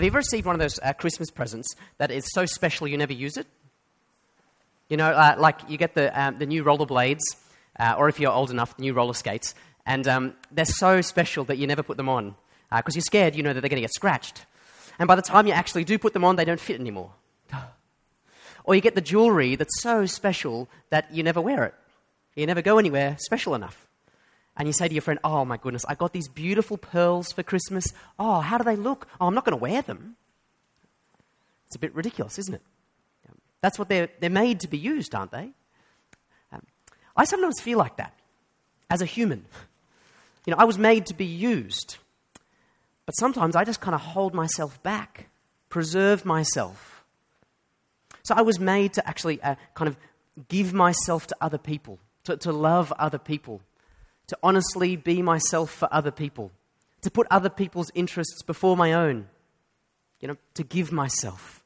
Have you ever received one of those uh, Christmas presents that is so special you never use it? You know, uh, like you get the, um, the new rollerblades, uh, or if you're old enough, the new roller skates, and um, they're so special that you never put them on because uh, you're scared, you know, that they're going to get scratched. And by the time you actually do put them on, they don't fit anymore. or you get the jewelry that's so special that you never wear it. You never go anywhere special enough. And you say to your friend, Oh my goodness, I got these beautiful pearls for Christmas. Oh, how do they look? Oh, I'm not going to wear them. It's a bit ridiculous, isn't it? That's what they're, they're made to be used, aren't they? Um, I sometimes feel like that as a human. You know, I was made to be used. But sometimes I just kind of hold myself back, preserve myself. So I was made to actually uh, kind of give myself to other people, to, to love other people, to honestly be myself for other people, to put other people's interests before my own, you know, to give myself.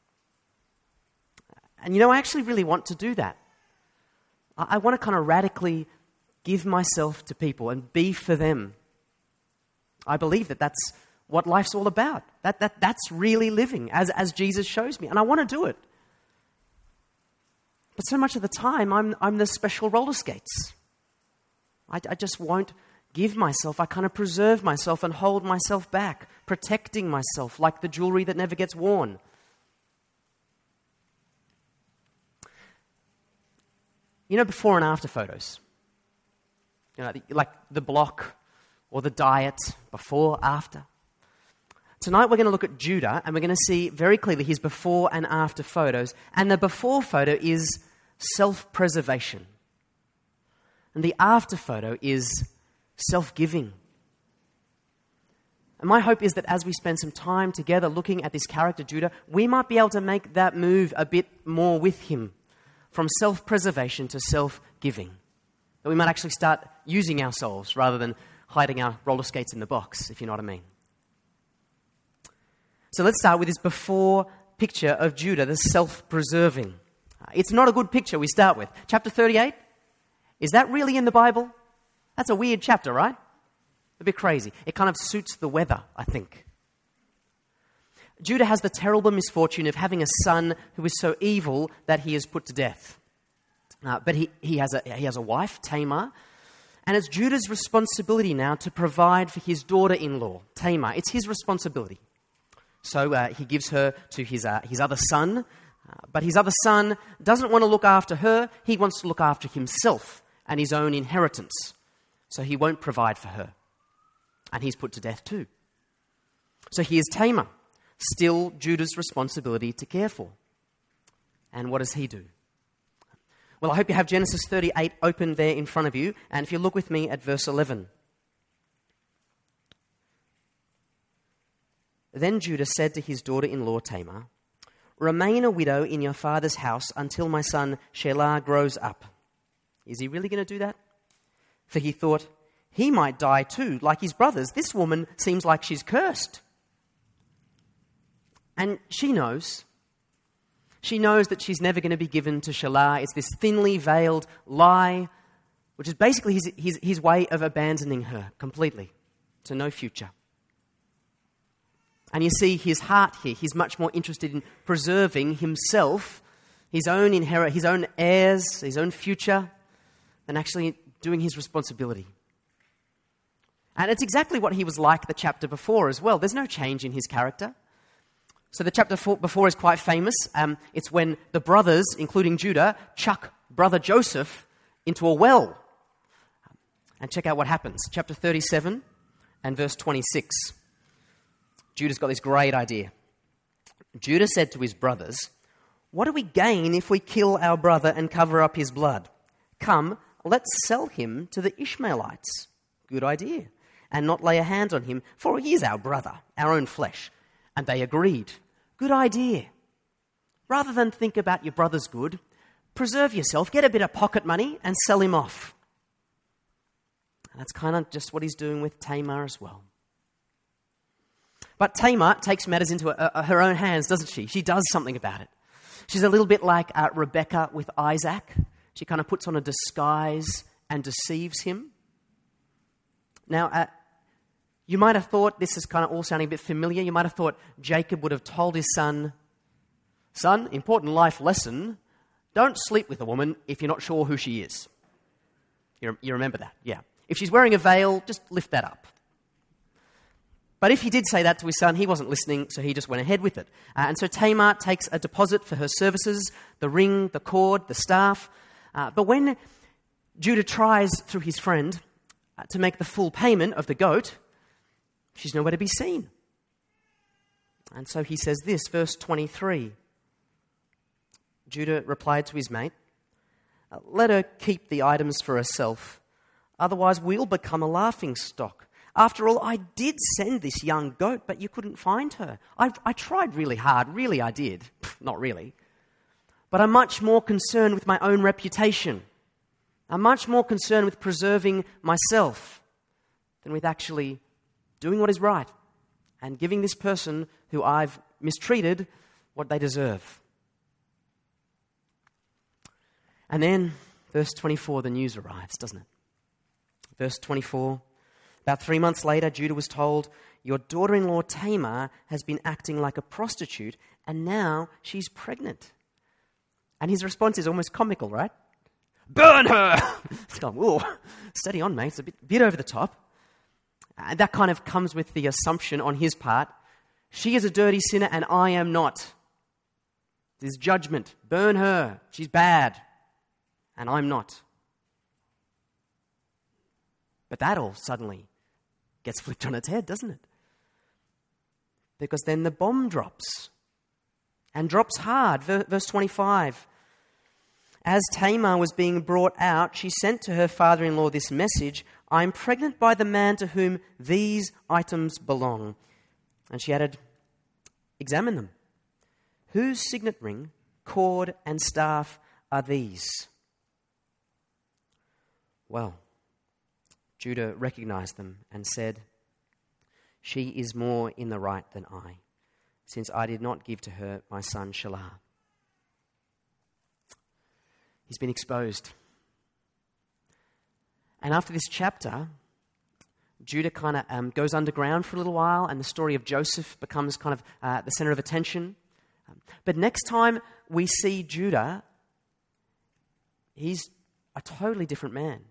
And you know, I actually really want to do that. I, I want to kind of radically give myself to people and be for them. I believe that that's what life's all about. That, that, that's really living, as, as Jesus shows me. And I want to do it. But so much of the time, I'm, I'm the special roller skates. I, I just won't give myself. I kind of preserve myself and hold myself back, protecting myself like the jewelry that never gets worn. You know, before and after photos. You know, like the block or the diet, before, after. Tonight we're going to look at Judah and we're going to see very clearly his before and after photos. And the before photo is self preservation. And the after photo is self giving. And my hope is that as we spend some time together looking at this character, Judah, we might be able to make that move a bit more with him from self preservation to self giving. That we might actually start using ourselves rather than hiding our roller skates in the box, if you know what I mean. So let's start with this before picture of Judah, the self preserving. It's not a good picture we start with. Chapter 38 is that really in the Bible? That's a weird chapter, right? A bit crazy. It kind of suits the weather, I think. Judah has the terrible misfortune of having a son who is so evil that he is put to death. Uh, but he, he, has a, he has a wife, Tamar, and it's Judah's responsibility now to provide for his daughter in law, Tamar. It's his responsibility. So uh, he gives her to his, uh, his other son, uh, but his other son doesn't want to look after her, he wants to look after himself and his own inheritance. So he won't provide for her. And he's put to death too. So here's Tamar, still Judah's responsibility to care for. And what does he do? Well, I hope you have Genesis 38 open there in front of you. And if you look with me at verse 11. Then Judah said to his daughter in law Tamar, Remain a widow in your father's house until my son Shelah grows up. Is he really going to do that? For he thought, he might die too, like his brothers. This woman seems like she's cursed. And she knows. She knows that she's never going to be given to Shelah. It's this thinly veiled lie, which is basically his, his, his way of abandoning her completely to no future. And you see his heart here. He's much more interested in preserving himself, his own inherit, his own heirs, his own future, than actually doing his responsibility. And it's exactly what he was like the chapter before as well. There's no change in his character. So the chapter before is quite famous. Um, it's when the brothers, including Judah, chuck brother Joseph into a well. And check out what happens. Chapter 37 and verse 26. Judah's got this great idea. Judah said to his brothers, What do we gain if we kill our brother and cover up his blood? Come, let's sell him to the Ishmaelites. Good idea. And not lay a hand on him, for he is our brother, our own flesh. And they agreed. Good idea. Rather than think about your brother's good, preserve yourself, get a bit of pocket money, and sell him off. And that's kind of just what he's doing with Tamar as well. But Tamar takes matters into her own hands, doesn't she? She does something about it. She's a little bit like uh, Rebecca with Isaac. She kind of puts on a disguise and deceives him. Now, uh, You might have thought, this is kind of all sounding a bit familiar, you might have thought Jacob would have told his son, Son, important life lesson don't sleep with a woman if you're not sure who she is. You, you remember that? Yeah. If she's wearing a veil, just lift that up. But if he did say that to his son, he wasn't listening, so he just went ahead with it. Uh, and so Tamar takes a deposit for her services the ring, the cord, the staff. Uh, but when Judah tries through his friend uh, to make the full payment of the goat, she's nowhere to be seen. And so he says this, verse 23. Judah replied to his mate, uh, Let her keep the items for herself, otherwise, we'll become a laughing stock. After all, I did send this young goat, but you couldn't find her. I, I tried really hard, really, I did. Not really. But I'm much more concerned with my own reputation. I'm much more concerned with preserving myself than with actually doing what is right and giving this person who I've mistreated what they deserve. And then, verse 24, the news arrives, doesn't it? Verse 24 About three months later, Judah was told, Your daughter in law Tamar has been acting like a prostitute, and now she's pregnant. And his response is almost comical, right? Burn her! it's going, whoa, steady on, mate. It's a bit, bit over the top. And that kind of comes with the assumption on his part she is a dirty sinner, and I am not. There's judgment. Burn her. She's bad and I'm not. But that all suddenly gets flipped on its head, doesn't it? Because then the bomb drops and drops hard. Verse 25. As Tamar was being brought out, she sent to her father in law this message I am pregnant by the man to whom these items belong. And she added, Examine them. Whose signet ring, cord, and staff are these? Well, Judah recognized them and said, She is more in the right than I, since I did not give to her my son Shelah. He's been exposed. And after this chapter, Judah kind of um, goes underground for a little while, and the story of Joseph becomes kind of uh, the center of attention. Um, but next time we see Judah, he's a totally different man.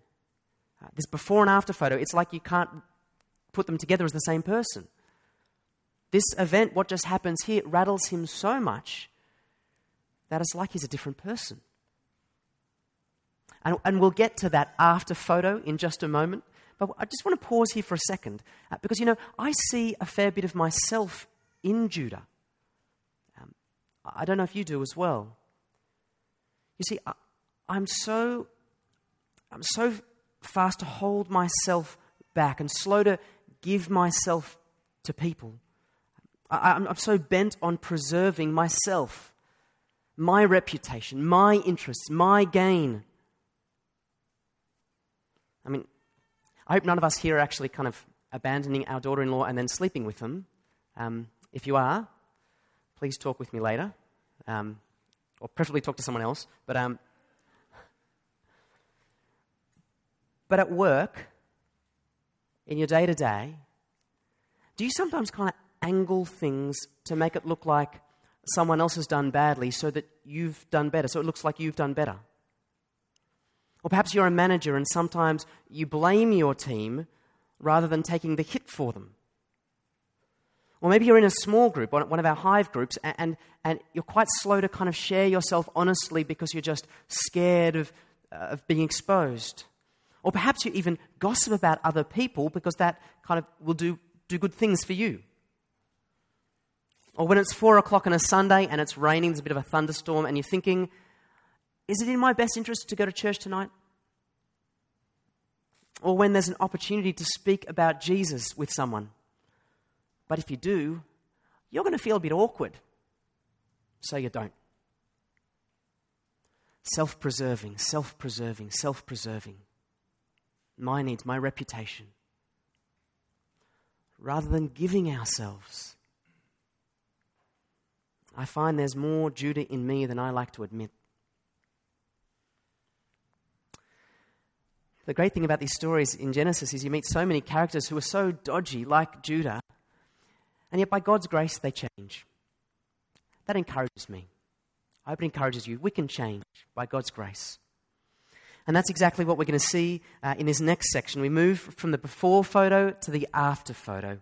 Uh, this before and after photo, it's like you can't put them together as the same person. This event, what just happens here, rattles him so much that it's like he's a different person. And, and we'll get to that after photo in just a moment. But I just want to pause here for a second uh, because, you know, I see a fair bit of myself in Judah. Um, I don't know if you do as well. You see, I, I'm so, I'm so fast to hold myself back and slow to give myself to people. I, am so bent on preserving myself, my reputation, my interests, my gain. I mean, I hope none of us here are actually kind of abandoning our daughter in law and then sleeping with them. Um, if you are, please talk with me later, um, or preferably talk to someone else. But um, But at work, in your day to day, do you sometimes kind of angle things to make it look like someone else has done badly so that you've done better, so it looks like you've done better? Or perhaps you're a manager and sometimes you blame your team rather than taking the hit for them. Or maybe you're in a small group, one of our hive groups, and, and you're quite slow to kind of share yourself honestly because you're just scared of, uh, of being exposed. Or perhaps you even gossip about other people because that kind of will do, do good things for you. Or when it's four o'clock on a Sunday and it's raining, there's a bit of a thunderstorm, and you're thinking, is it in my best interest to go to church tonight? Or when there's an opportunity to speak about Jesus with someone. But if you do, you're going to feel a bit awkward. So you don't. Self preserving, self preserving, self preserving my needs, my reputation, rather than giving ourselves. I find there's more Judah in me than I like to admit. The great thing about these stories in Genesis is you meet so many characters who are so dodgy, like Judah, and yet by God's grace they change. That encourages me. I hope it encourages you. We can change by God's grace. And that's exactly what we're going to see uh, in this next section. We move from the before photo to the after photo.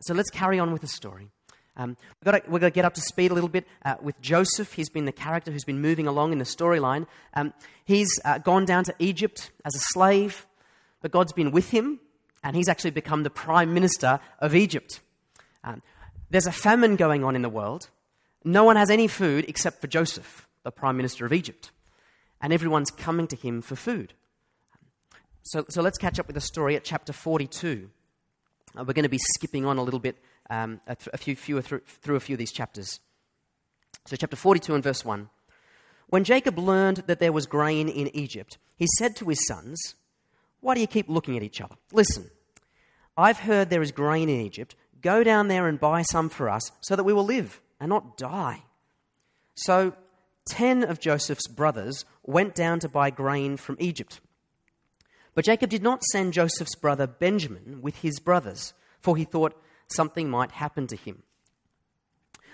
So let's carry on with the story. Um, we've got to, we're going to get up to speed a little bit uh, with Joseph. He's been the character who's been moving along in the storyline. Um, he's uh, gone down to Egypt as a slave, but God's been with him, and he's actually become the prime minister of Egypt. Um, there's a famine going on in the world. No one has any food except for Joseph, the prime minister of Egypt. And everyone's coming to him for food. So, so let's catch up with the story at chapter 42. Uh, we're going to be skipping on a little bit um, a, th- a, few, through, through a few of these chapters. So, chapter 42 and verse 1. When Jacob learned that there was grain in Egypt, he said to his sons, Why do you keep looking at each other? Listen, I've heard there is grain in Egypt. Go down there and buy some for us so that we will live and not die. So, ten of Joseph's brothers went down to buy grain from Egypt. But Jacob did not send Joseph's brother Benjamin with his brothers, for he thought, something might happen to him.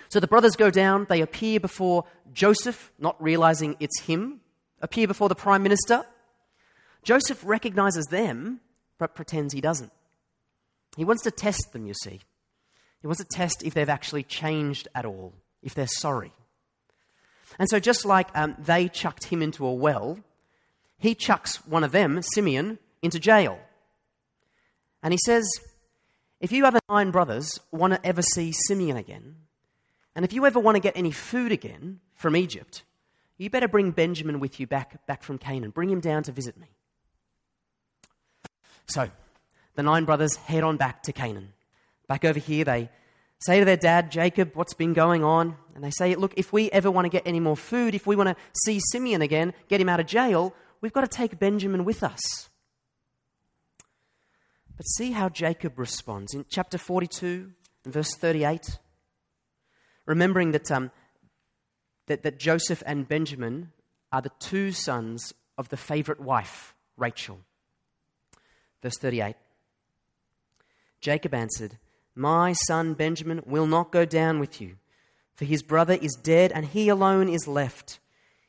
So the brothers go down, they appear before Joseph, not realizing it's him, appear before the prime minister. Joseph recognizes them, but pretends he doesn't. He wants to test them, you see. He wants to test if they've actually changed at all, if they're sorry. And so, just like um, they chucked him into a well, he chucks one of them, Simeon, into jail. And he says, if you other nine brothers want to ever see Simeon again, and if you ever want to get any food again from Egypt, you better bring Benjamin with you back, back from Canaan. Bring him down to visit me. So, the nine brothers head on back to Canaan. Back over here, they say to their dad, Jacob, what's been going on? And they say, Look, if we ever want to get any more food, if we want to see Simeon again, get him out of jail, we've got to take Benjamin with us. But see how Jacob responds in chapter 42 and verse 38. Remembering that, um, that, that Joseph and Benjamin are the two sons of the favorite wife, Rachel. Verse 38 Jacob answered, My son Benjamin will not go down with you, for his brother is dead and he alone is left.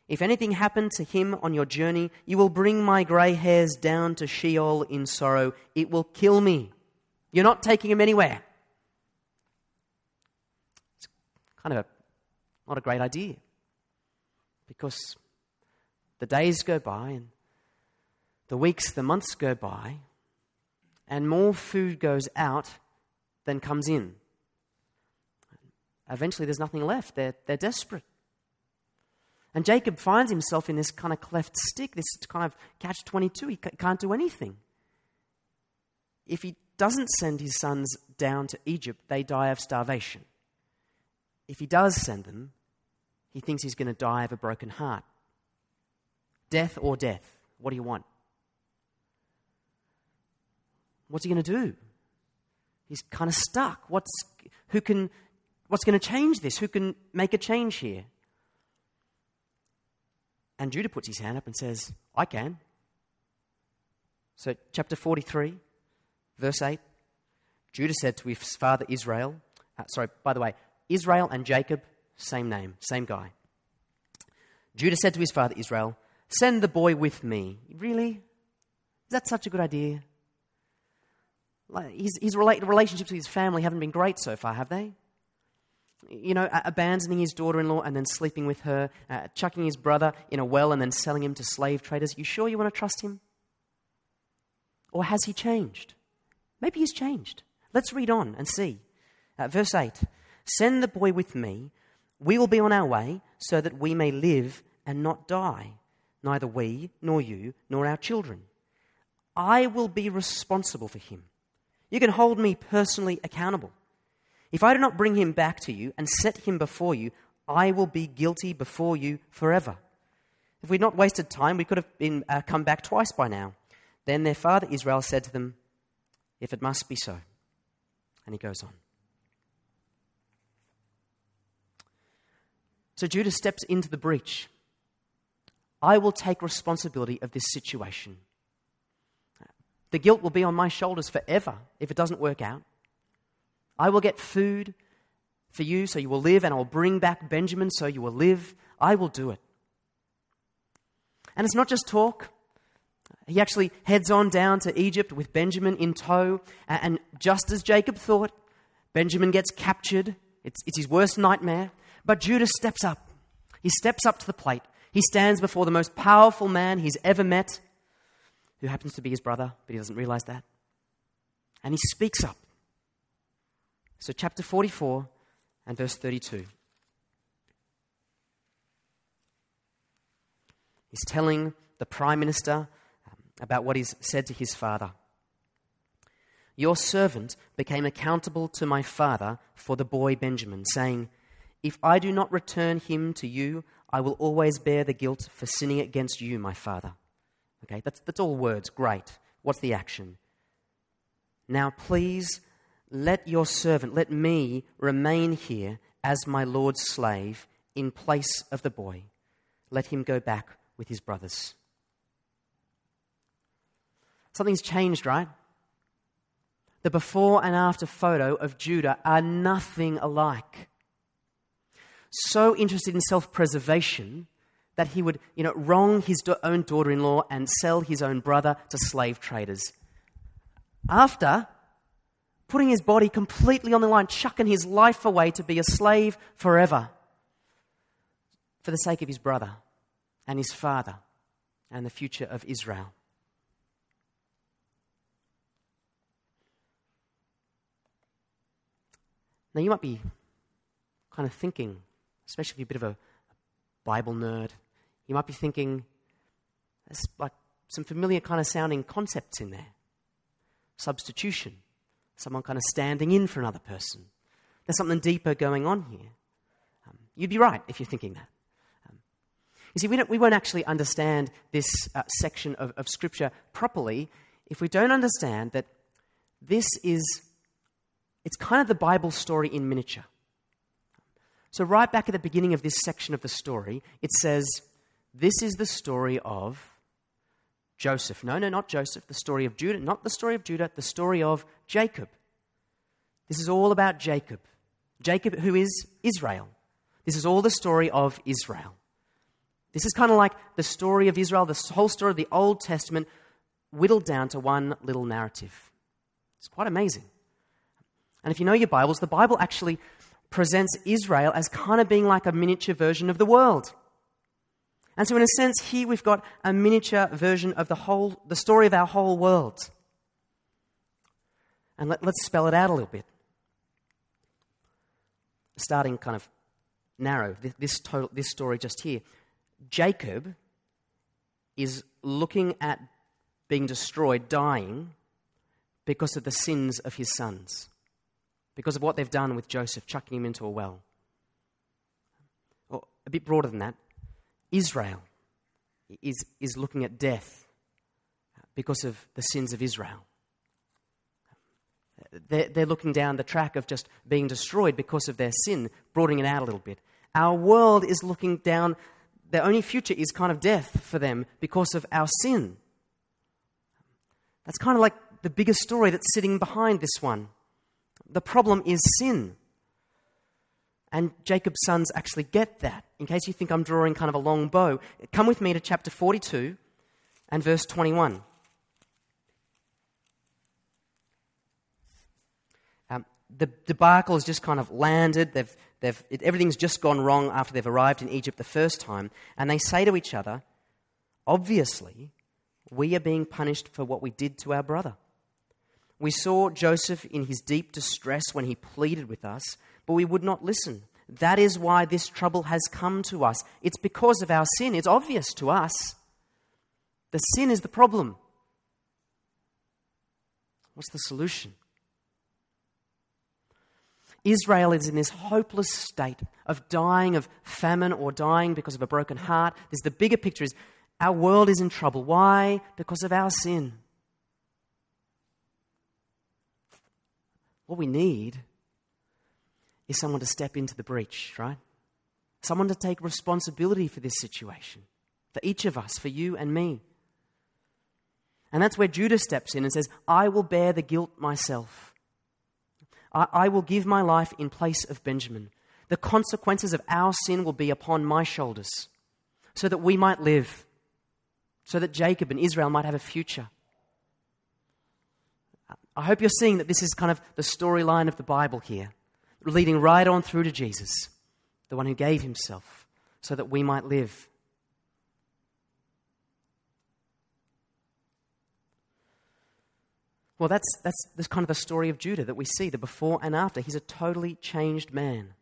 If anything happened to him on your journey, you will bring my grey hairs down to Sheol in sorrow. It will kill me. You're not taking him anywhere. It's kind of a, not a great idea because the days go by and the weeks, the months go by, and more food goes out than comes in. Eventually, there's nothing left. They're, they're desperate. And Jacob finds himself in this kind of cleft stick, this kind of catch 22. He can't do anything. If he doesn't send his sons down to Egypt, they die of starvation. If he does send them, he thinks he's going to die of a broken heart. Death or death? What do you want? What's he going to do? He's kind of stuck. What's, who can, what's going to change this? Who can make a change here? And Judah puts his hand up and says, I can. So, chapter 43, verse 8 Judah said to his father Israel, uh, sorry, by the way, Israel and Jacob, same name, same guy. Judah said to his father Israel, Send the boy with me. Really? Is that such a good idea? Like, his, his relationships with his family haven't been great so far, have they? You know, abandoning his daughter in law and then sleeping with her, uh, chucking his brother in a well and then selling him to slave traders. You sure you want to trust him? Or has he changed? Maybe he's changed. Let's read on and see. Uh, verse 8 Send the boy with me. We will be on our way so that we may live and not die, neither we, nor you, nor our children. I will be responsible for him. You can hold me personally accountable. If I do not bring him back to you and set him before you, I will be guilty before you forever. If we'd not wasted time, we could have been, uh, come back twice by now. Then their father Israel said to them, If it must be so. And he goes on. So Judah steps into the breach. I will take responsibility of this situation. The guilt will be on my shoulders forever if it doesn't work out. I will get food for you so you will live, and I will bring back Benjamin so you will live. I will do it. And it's not just talk. He actually heads on down to Egypt with Benjamin in tow. And just as Jacob thought, Benjamin gets captured. It's, it's his worst nightmare. But Judah steps up. He steps up to the plate. He stands before the most powerful man he's ever met, who happens to be his brother, but he doesn't realize that. And he speaks up. So, chapter 44 and verse 32. He's telling the prime minister um, about what he's said to his father. Your servant became accountable to my father for the boy Benjamin, saying, If I do not return him to you, I will always bear the guilt for sinning against you, my father. Okay, that's, that's all words. Great. What's the action? Now, please let your servant, let me remain here as my Lord's slave in place of the boy. Let him go back with his brothers. Something's changed, right? The before and after photo of Judah are nothing alike. So interested in self preservation that he would you know, wrong his own daughter in law and sell his own brother to slave traders. After putting his body completely on the line, chucking his life away to be a slave forever for the sake of his brother and his father and the future of Israel. Now, you might be kind of thinking, especially if you're a bit of a Bible nerd, you might be thinking, there's like some familiar kind of sounding concepts in there. Substitution, someone kind of standing in for another person. There's something deeper going on here. Um, you'd be right if you're thinking that. You see, we, we won't actually understand this uh, section of, of Scripture properly if we don't understand that this is, it's kind of the Bible story in miniature. So, right back at the beginning of this section of the story, it says, This is the story of Joseph. No, no, not Joseph. The story of Judah. Not the story of Judah, the story of Jacob. This is all about Jacob. Jacob, who is Israel. This is all the story of Israel. This is kind of like the story of Israel, the whole story of the Old Testament, whittled down to one little narrative. It's quite amazing. And if you know your Bibles, the Bible actually presents Israel as kind of being like a miniature version of the world. And so, in a sense, here we've got a miniature version of the whole, the story of our whole world. And let, us spell it out a little bit. Starting kind of narrow, this, this, total, this story just here. Jacob is looking at being destroyed, dying, because of the sins of his sons, because of what they've done with Joseph, chucking him into a well. Or a bit broader than that, Israel is, is looking at death because of the sins of Israel. They're, they're looking down the track of just being destroyed because of their sin, broadening it out a little bit. Our world is looking down their only future is kind of death for them because of our sin. That's kind of like the biggest story that's sitting behind this one. The problem is sin. And Jacob's sons actually get that. In case you think I'm drawing kind of a long bow, come with me to chapter 42 and verse 21. Um, the debacle has just kind of landed. They've, They've, it, everything's just gone wrong after they've arrived in Egypt the first time. And they say to each other, obviously, we are being punished for what we did to our brother. We saw Joseph in his deep distress when he pleaded with us, but we would not listen. That is why this trouble has come to us. It's because of our sin. It's obvious to us. The sin is the problem. What's the solution? Israel is in this hopeless state of dying of famine or dying because of a broken heart. There's the bigger picture is our world is in trouble. Why? Because of our sin. What we need is someone to step into the breach, right? Someone to take responsibility for this situation, for each of us, for you and me. And that's where Judah steps in and says, I will bear the guilt myself. I, I will give my life in place of Benjamin. The consequences of our sin will be upon my shoulders so that we might live, so that Jacob and Israel might have a future. I hope you're seeing that this is kind of the storyline of the Bible here, leading right on through to Jesus, the one who gave himself so that we might live. Well, that's, that's, that's kind of the story of Judah that we see, the before and after. He's a totally changed man.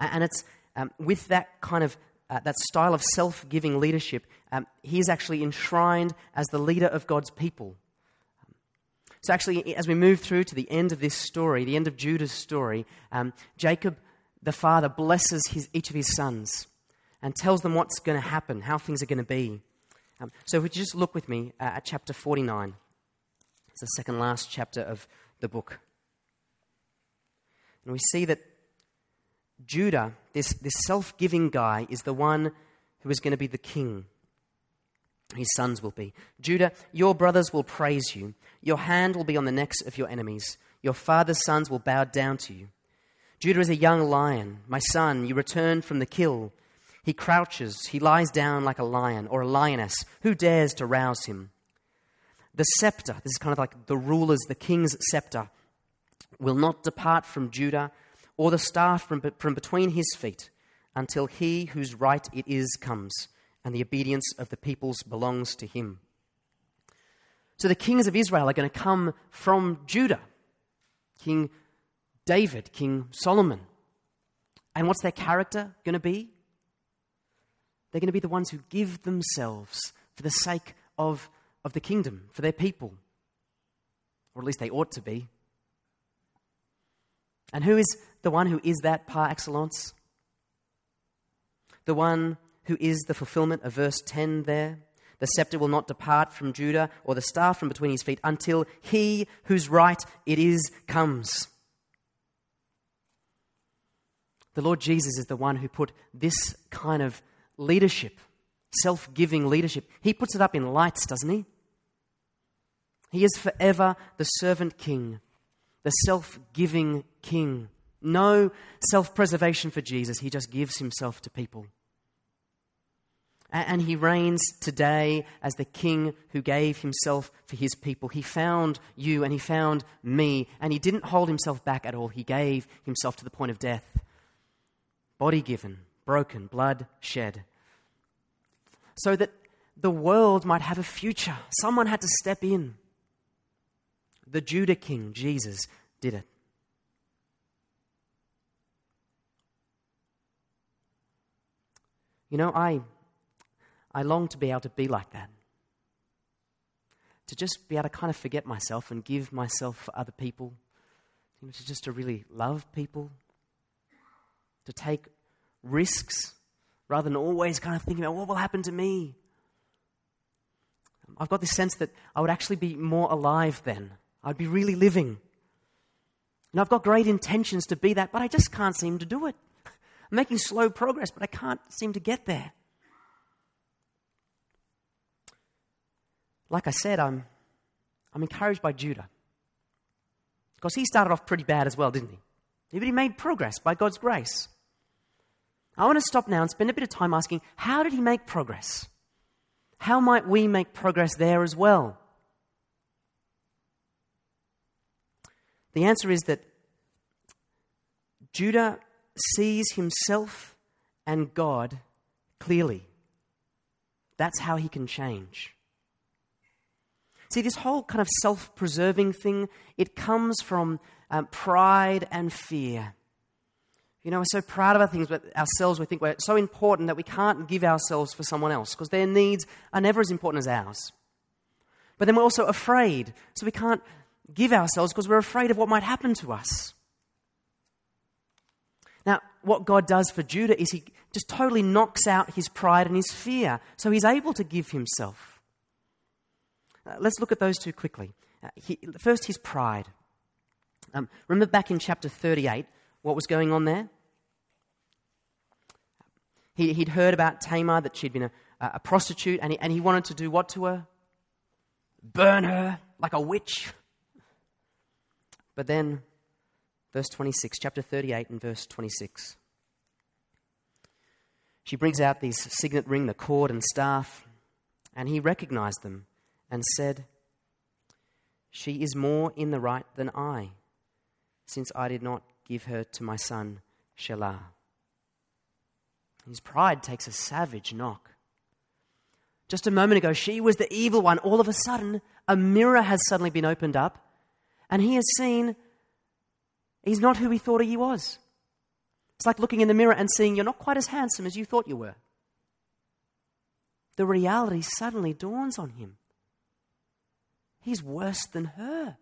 And it's um, with that kind of uh, that style of self giving leadership, um, he is actually enshrined as the leader of God's people. So, actually, as we move through to the end of this story, the end of Judah's story, um, Jacob, the father, blesses his, each of his sons and tells them what's going to happen, how things are going to be. Um, so, if you just look with me uh, at chapter 49, it's the second last chapter of the book. And we see that Judah, this, this self giving guy, is the one who is going to be the king. His sons will be. Judah, your brothers will praise you. Your hand will be on the necks of your enemies. Your father's sons will bow down to you. Judah is a young lion. My son, you return from the kill. He crouches, he lies down like a lion or a lioness. Who dares to rouse him? The scepter, this is kind of like the ruler's, the king's scepter, will not depart from Judah or the staff from, from between his feet until he whose right it is comes, and the obedience of the peoples belongs to him. So the kings of Israel are going to come from Judah King David, King Solomon. And what's their character going to be? They're going to be the ones who give themselves for the sake of, of the kingdom, for their people. Or at least they ought to be. And who is the one who is that par excellence? The one who is the fulfillment of verse 10 there? The scepter will not depart from Judah, or the staff from between his feet, until he whose right it is comes. The Lord Jesus is the one who put this kind of leadership, self giving leadership, he puts it up in lights, doesn't he? He is forever the servant king, the self giving king. No self preservation for Jesus. He just gives himself to people. And he reigns today as the king who gave himself for his people. He found you and he found me, and he didn't hold himself back at all. He gave himself to the point of death. Body given, broken, blood shed. So that the world might have a future. Someone had to step in. The Judah king, Jesus, did it. You know, I, I long to be able to be like that. To just be able to kind of forget myself and give myself for other people. You know, to just to really love people. To take risks rather than always kind of thinking about what will happen to me. I've got this sense that I would actually be more alive then. I'd be really living. And I've got great intentions to be that, but I just can't seem to do it. I'm making slow progress, but I can't seem to get there. Like I said, I'm, I'm encouraged by Judah. Because he started off pretty bad as well, didn't he? But he made progress by God's grace. I want to stop now and spend a bit of time asking how did he make progress? How might we make progress there as well? The answer is that Judah sees himself and God clearly. That's how he can change. See, this whole kind of self preserving thing, it comes from um, pride and fear. You know, we're so proud of our things, but ourselves, we think we're so important that we can't give ourselves for someone else because their needs are never as important as ours. But then we're also afraid, so we can't give ourselves because we're afraid of what might happen to us. Now, what God does for Judah is he just totally knocks out his pride and his fear, so he's able to give himself. Uh, let's look at those two quickly. Uh, he, first, his pride. Um, remember back in chapter 38 what was going on there? He, would heard about Tamar, that she'd been a, a prostitute, and he, and he wanted to do what to her? burn her like a witch. But then, verse 26, chapter 38 and verse 26. She brings out these signet ring, the cord and staff, and he recognized them and said, She is more in the right than I, since I did not give her to my son Shelah. His pride takes a savage knock. Just a moment ago, she was the evil one. All of a sudden, a mirror has suddenly been opened up, and he has seen he's not who he thought he was. It's like looking in the mirror and seeing you're not quite as handsome as you thought you were. The reality suddenly dawns on him. He's worse than her.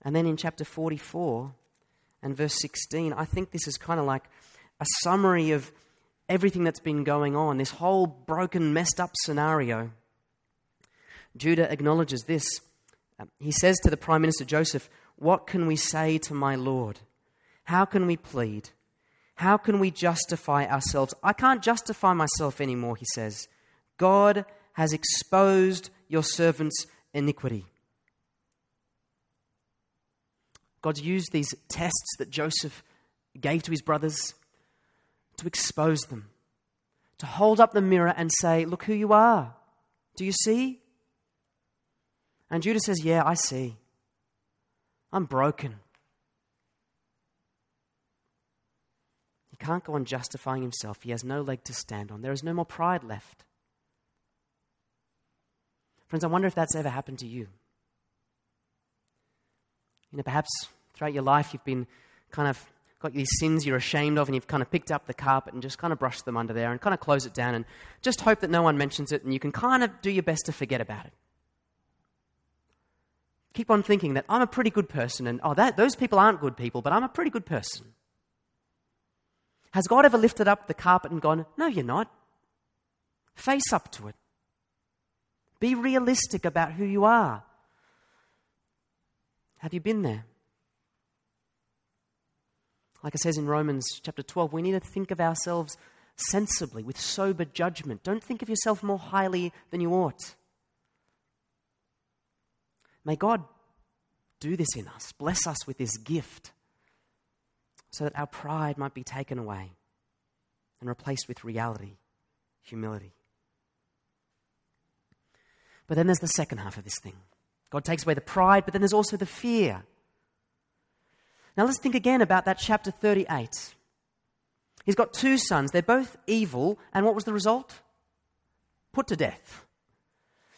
And then in chapter 44 and verse 16, I think this is kind of like a summary of everything that's been going on, this whole broken, messed up scenario. Judah acknowledges this. Uh, he says to the Prime Minister Joseph, What can we say to my Lord? How can we plead? How can we justify ourselves? I can't justify myself anymore, he says. God has exposed your servant's iniquity. God used these tests that Joseph gave to his brothers to expose them, to hold up the mirror and say, Look who you are. Do you see? And Judah says, Yeah, I see. I'm broken. He can't go on justifying himself. He has no leg to stand on. There is no more pride left. Friends, I wonder if that's ever happened to you. You know, perhaps throughout your life you've been kind of got these sins you're ashamed of and you've kind of picked up the carpet and just kind of brushed them under there and kind of close it down and just hope that no one mentions it and you can kind of do your best to forget about it. Keep on thinking that I'm a pretty good person and oh, that, those people aren't good people, but I'm a pretty good person. Has God ever lifted up the carpet and gone, No, you're not? Face up to it. Be realistic about who you are. Have you been there? Like it says in Romans chapter 12, we need to think of ourselves sensibly, with sober judgment. Don't think of yourself more highly than you ought. May God do this in us, bless us with this gift, so that our pride might be taken away and replaced with reality, humility. But then there's the second half of this thing God takes away the pride, but then there's also the fear. Now let's think again about that chapter 38. He's got two sons. They're both evil. And what was the result? Put to death.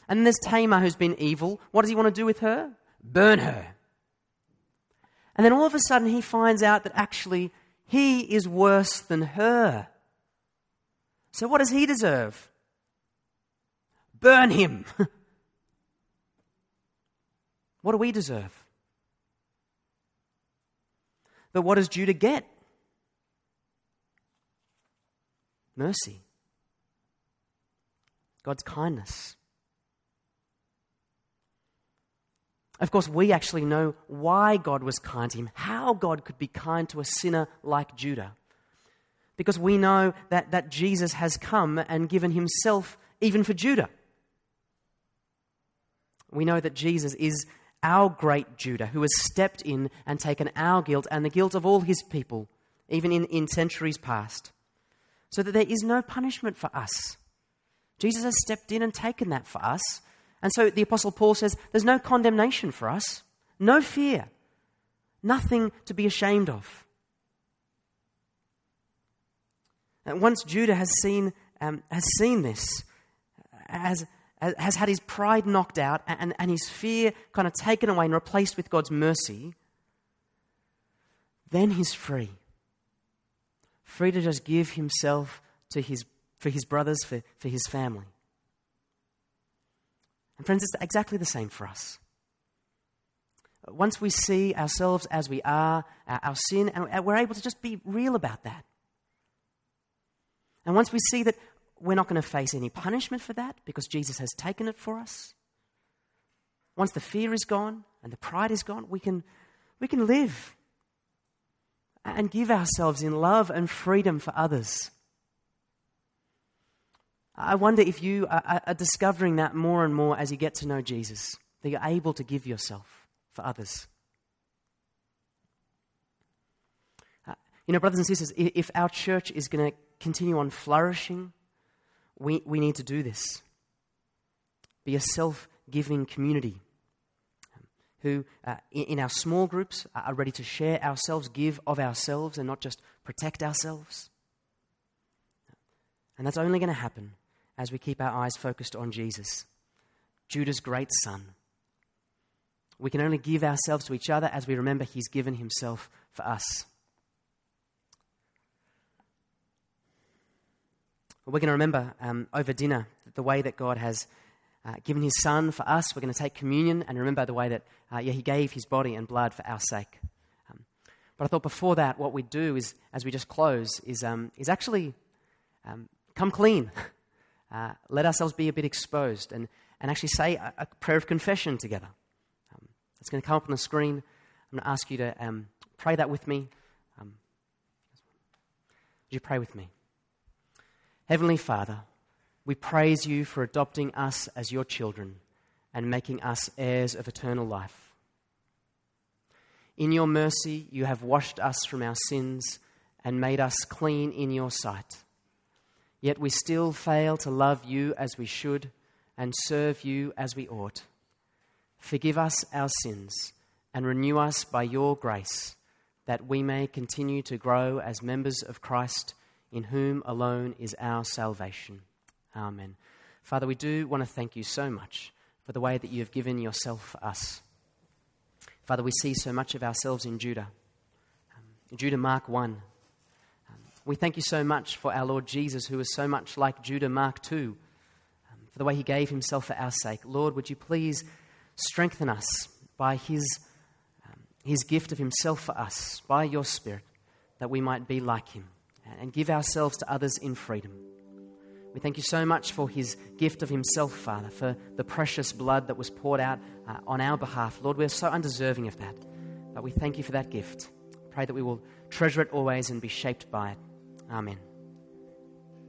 And there's Tamar who's been evil. What does he want to do with her? Burn her. And then all of a sudden he finds out that actually he is worse than her. So what does he deserve? Burn him. what do we deserve? But what does Judah get? Mercy. God's kindness. Of course, we actually know why God was kind to him, how God could be kind to a sinner like Judah. Because we know that, that Jesus has come and given himself even for Judah. We know that Jesus is our great Judah, who has stepped in and taken our guilt and the guilt of all his people, even in, in centuries past, so that there is no punishment for us. Jesus has stepped in and taken that for us. And so the Apostle Paul says there's no condemnation for us, no fear, nothing to be ashamed of. And once Judah has seen, um, has seen this, as has had his pride knocked out and, and his fear kind of taken away and replaced with God's mercy, then he's free. Free to just give himself to his, for his brothers, for, for his family. And friends, it's exactly the same for us. Once we see ourselves as we are, our, our sin, and we're able to just be real about that. And once we see that we're not going to face any punishment for that because Jesus has taken it for us. Once the fear is gone and the pride is gone, we can, we can live and give ourselves in love and freedom for others. I wonder if you are, are discovering that more and more as you get to know Jesus, that you're able to give yourself for others. Uh, you know, brothers and sisters, if our church is going to continue on flourishing, we, we need to do this. Be a self giving community who, uh, in our small groups, are ready to share ourselves, give of ourselves, and not just protect ourselves. And that's only going to happen as we keep our eyes focused on Jesus, Judah's great son. We can only give ourselves to each other as we remember he's given himself for us. We're going to remember um, over dinner the way that God has uh, given his son for us. We're going to take communion and remember the way that uh, yeah, he gave his body and blood for our sake. Um, but I thought before that, what we do is, as we just close, is, um, is actually um, come clean. Uh, let ourselves be a bit exposed and, and actually say a, a prayer of confession together. Um, it's going to come up on the screen. I'm going to ask you to um, pray that with me. would you pray with me? Heavenly Father, we praise you for adopting us as your children and making us heirs of eternal life. In your mercy, you have washed us from our sins and made us clean in your sight. Yet we still fail to love you as we should and serve you as we ought. Forgive us our sins and renew us by your grace, that we may continue to grow as members of Christ, in whom alone is our salvation. Amen. Father, we do want to thank you so much for the way that you have given yourself for us. Father, we see so much of ourselves in Judah. Um, Judah, Mark 1. Um, we thank you so much for our Lord Jesus, who is so much like Judah, Mark 2, um, for the way he gave himself for our sake. Lord, would you please strengthen us by his, um, his gift of himself for us, by your Spirit, that we might be like him and give ourselves to others in freedom. We thank you so much for his gift of himself, Father, for the precious blood that was poured out uh, on our behalf. Lord, we're so undeserving of that, but we thank you for that gift. Pray that we will treasure it always and be shaped by it. Amen.